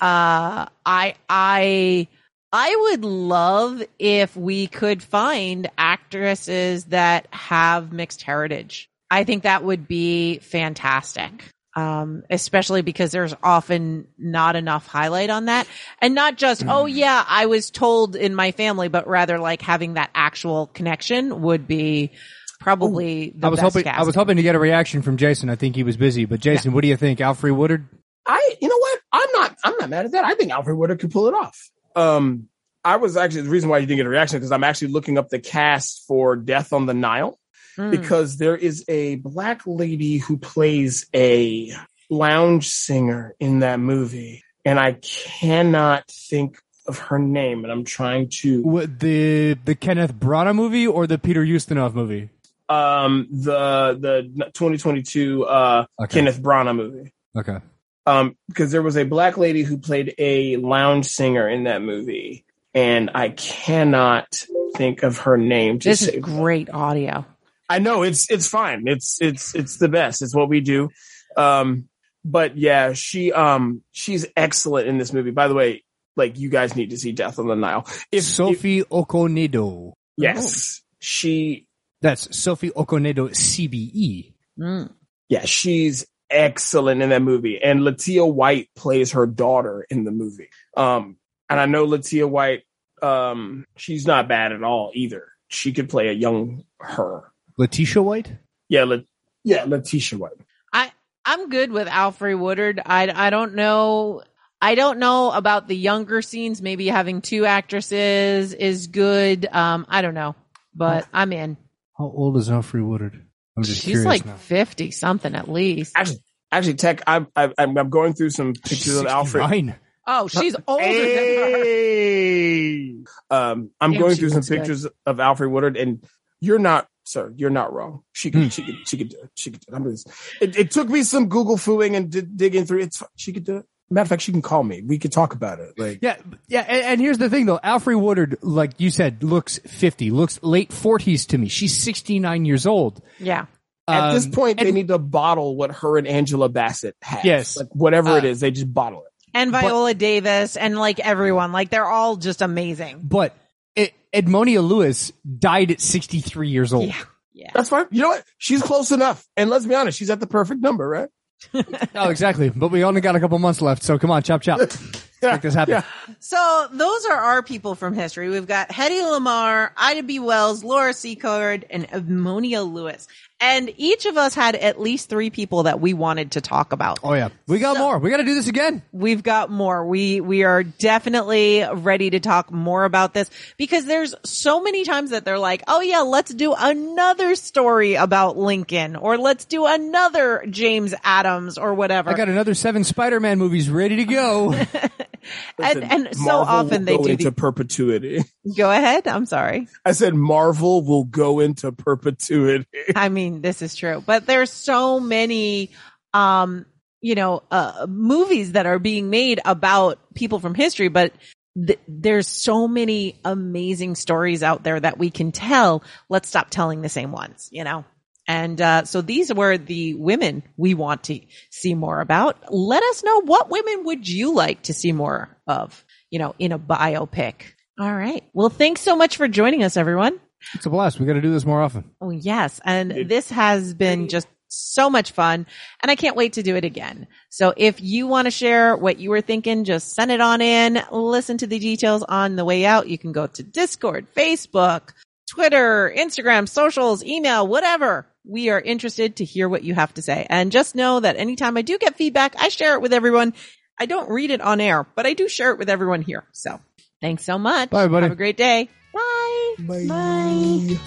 uh, I I I would love if we could find actresses that have mixed heritage. I think that would be fantastic. Um, especially because there's often not enough highlight on that. And not just, oh yeah, I was told in my family, but rather like having that actual connection would be probably the I was best hoping I was hoping to get a reaction from Jason. I think he was busy, but Jason, what do you think, Alfre Woodard? I, you know what? I'm not, I'm not mad at that. I think Alfre Woodard could pull it off. Um, I was actually the reason why you didn't get a reaction because I'm actually looking up the cast for Death on the Nile Mm. because there is a black lady who plays a lounge singer in that movie, and I cannot think of her name, and I'm trying to What, the the Kenneth Branagh movie or the Peter Ustinov movie? um the the 2022 uh Okay. Kenneth Branagh movie. Okay. um because there was a black lady who played a lounge singer in that movie and i cannot think of her name to This is save- great audio. I know it's it's fine. It's it's it's the best. It's what we do. Um but yeah she um she's excellent in this movie. By the way like you guys need to see death on the nile. If if- Sophie Okonedo. yes. She That's Sophie Okonedo, CBE. Mm. yeah she's excellent in that movie. And Letitia White plays her daughter in the movie. Um and i know Letitia White um she's not bad at all either. She could play a young her Letitia White? yeah La- yeah letitia white I I'm good with Alfre Woodard. I I don't know. I don't know about the younger scenes. Maybe having two actresses is good. Um, I don't know, but I'm in. How old is Alfre Woodard? I'm just She's curious like now. fifty something at least. actually actually tech i'm i'm, I'm going through some pictures of Alfre 69. Oh, she's older than her. Um, I'm Damn, going through some looks good. pictures of Alfre Woodard, and you're not, sir. You're not wrong. She could, Hmm. she could, she could do it. She could do it. I'm just, it, it took me some Google fooing and di- digging through. It's she could do it. Matter of fact, she can call me. We could talk about it. Like, Yeah, yeah, and, and here's the thing though. Alfre Woodard, like you said, looks 50, looks late 40s to me. She's 69 years old. Yeah. at this Um, point, they and- need to bottle what her and Angela Bassett have. Yes. like whatever it Uh, is, they just bottle it. And Viola Davis and like everyone, like they're all just amazing. But it, Edmonia Lewis died at 63 years old. Yeah. Yeah. That's fine. You know what? She's close enough. And let's be honest, she's at the perfect number, right? [laughs] Oh, exactly. But we only got a couple months left, so come on, chop chop. [laughs] Make this happen. Yeah. So those are our people from history. We've got Hedy Lamarr, Ida B. Wells, Laura Secord, and Edmonia Lewis. And each of us had at least three people that we wanted to talk about. Oh yeah, we got more. We got to do this again. We've got more. We we are definitely ready to talk more about this because there's so many times that they're like, "Oh yeah, let's do another story about Lincoln or let's do another James Adams or whatever." I got another seven Spider-Man movies ready to go. [laughs] and and so often they do into the, perpetuity. Go ahead. I'm sorry. I said Marvel will go into perpetuity. I mean, this is true, but there's so many, um, you know, uh, movies that are being made about people from history, but th- there's so many amazing stories out there that we can tell. Let's stop telling the same ones, you know? And, uh, so these were the women we want to see more about. Let us know what women would you like to see more of, you know, in a biopic. All right. Well, thanks so much for joining us, everyone. It's a blast. We got to do this more often. Oh, yes. And It- this has been just so much fun and I can't wait to do it again. So if you want to share what you were thinking, just send it on in. Listen to the details on the way out. You can go to Discord, Facebook, Twitter, Instagram, socials, email, whatever. We are interested to hear what you have to say. And just know that anytime I do get feedback, I share it with everyone. I don't read it on air, but I do share it with everyone here. So thanks so much. Bye, everybody. Have a great day. Bye. Bye.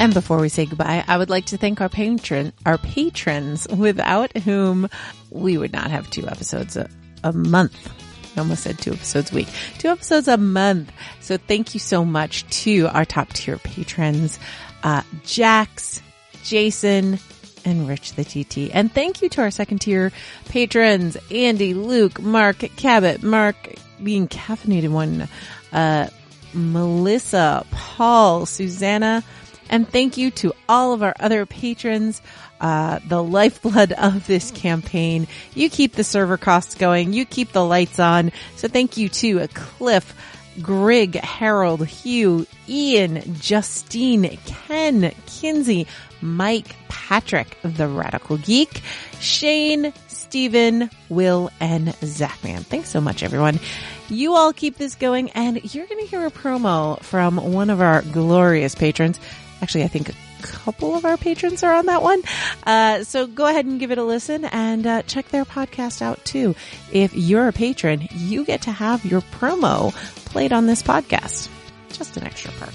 And before we say goodbye, I would like to thank our patron, our patrons, without whom we would not have two episodes a, a month. I almost said two episodes a week, two episodes a month. So thank you so much to our top tier patrons, uh, Jax, Jason, and Rich the TT. And thank you to our second tier patrons, Andy, Luke, Mark, Cabot, Mark, being caffeinated one, uh, Melissa, Paul, Susanna, and thank you to all of our other patrons, uh, the lifeblood of this campaign. You keep the server costs going. You keep the lights on. So thank you to Cliff, Grig, Harold, Hugh, Ian, Justine, Ken, Kinsey, Mike, Patrick, the Radical Geek, Shane, Stephen, Will, and Zachman. Thanks so much, everyone. You all keep this going, and you're going to hear a promo from one of our glorious patrons. Actually, I think a couple of our patrons are on that one. Uh, so go ahead and give it a listen and uh, check their podcast out too. If you're a patron, you get to have your promo played on this podcast. Just an extra perk.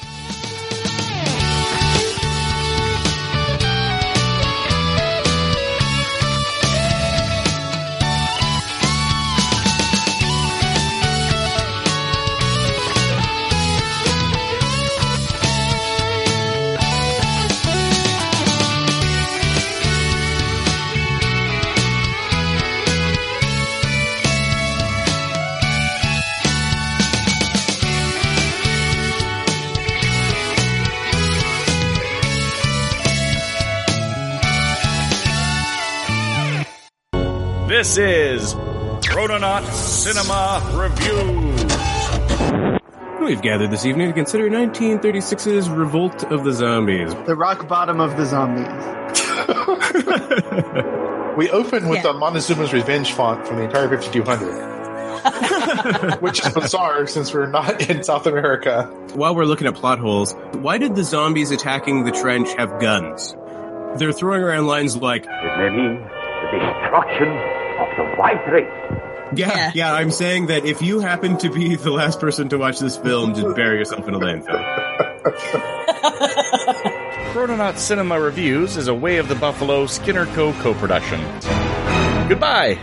This is Chrononaut Cinema Review. We've gathered this evening to consider 1936's Revolt of the Zombies. The rock bottom of the zombies. [laughs] We open with Yeah. the Montezuma's Revenge font from the Atari 5200, [laughs] which is bizarre since we're not in South America. While we're looking at plot holes, why did the zombies attacking the trench have guns? They're throwing around lines like, It may mean the destruction of the white race. yeah, Yeah. yeah, I'm saying that if you happen to be the last person to watch this film, just bury yourself in a landfill. [laughs] Chrononaut Cinema Reviews is a Way of the Buffalo Skinner Co. co-production. Goodbye.